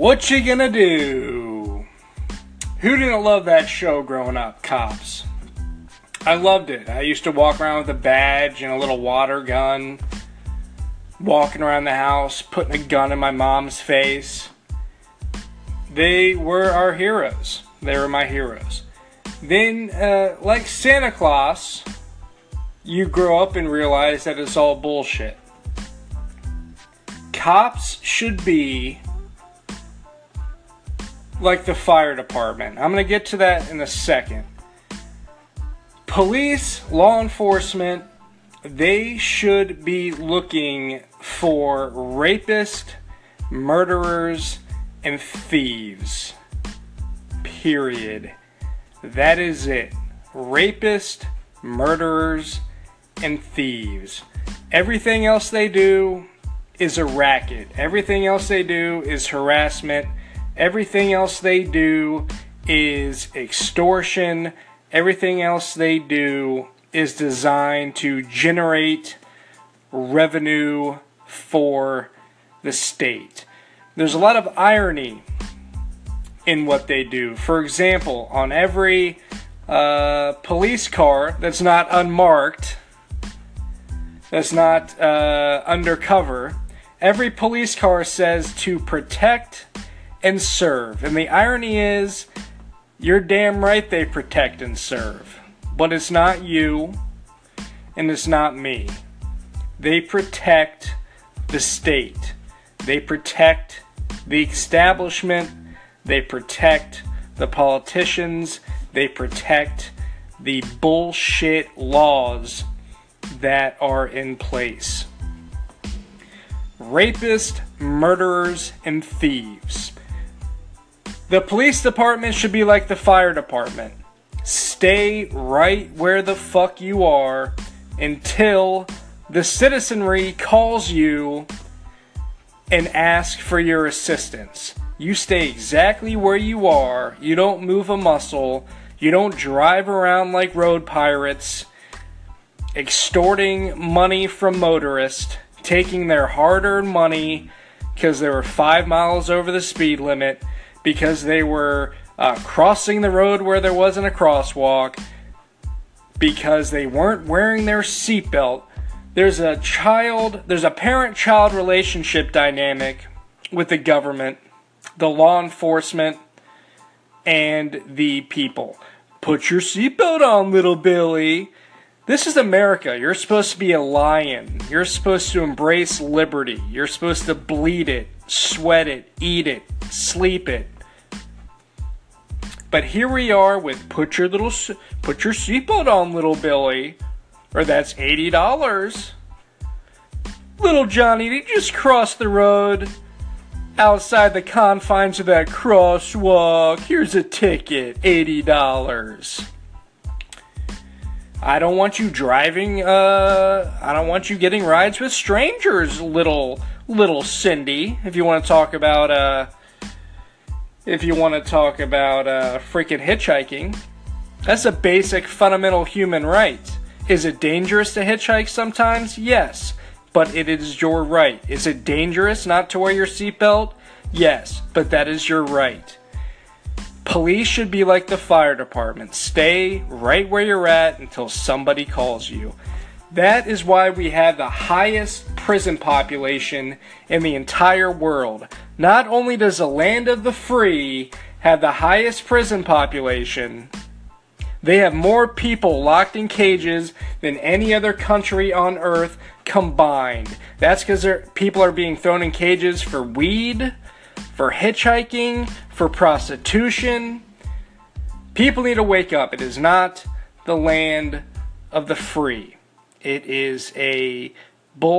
What you gonna do? Who didn't love that show growing up, Cops? I loved it. I used to walk around with a badge and a little water gun, walking around the house, putting a gun in my mom's face. They were our heroes. They were my heroes. Then, uh, like Santa Claus, you grow up and realize that it's all bullshit. Cops should be like the fire department. I'm going to get to that in a second. Police, law enforcement, they should be looking for rapists, murderers, and thieves. Period. That is it. Rapists, murderers, and thieves. Everything else they do is a racket. Everything else they do is harassment Everything else they do is extortion. Everything else they do is designed to generate revenue for the state. There's a lot of irony in what they do. For example, on every uh, police car that's not unmarked, that's not uh, undercover, every police car says to protect and serve. And the irony is, you're damn right they protect and serve. But it's not you, and it's not me. They protect the state, they protect the establishment, they protect the politicians, they protect the bullshit laws that are in place. Rapists, murderers, and thieves. The police department should be like the fire department. Stay right where the fuck you are until the citizenry calls you and asks for your assistance. You stay exactly where you are. You don't move a muscle. You don't drive around like road pirates, extorting money from motorists, taking their hard earned money because they were five miles over the speed limit because they were uh, crossing the road where there wasn't a crosswalk, because they weren't wearing their seatbelt. There's a child, there's a parent child relationship dynamic with the government, the law enforcement, and the people. Put your seatbelt on, little Billy. This is America. You're supposed to be a lion. You're supposed to embrace liberty. You're supposed to bleed it, sweat it, eat it, sleep it. But here we are with put your little put your seatbelt on, little Billy, or that's eighty dollars. Little Johnny, you just crossed the road outside the confines of that crosswalk. Here's a ticket, eighty dollars. I don't want you driving. Uh, I don't want you getting rides with strangers, little little Cindy. If you want to talk about uh, if you want to talk about uh, freaking hitchhiking, that's a basic fundamental human right. Is it dangerous to hitchhike sometimes? Yes, but it is your right. Is it dangerous not to wear your seatbelt? Yes, but that is your right. Police should be like the fire department. Stay right where you're at until somebody calls you. That is why we have the highest prison population in the entire world. Not only does the land of the free have the highest prison population, they have more people locked in cages than any other country on earth combined. That's because people are being thrown in cages for weed, for hitchhiking, for prostitution. People need to wake up. It is not the land of the free. It is a bull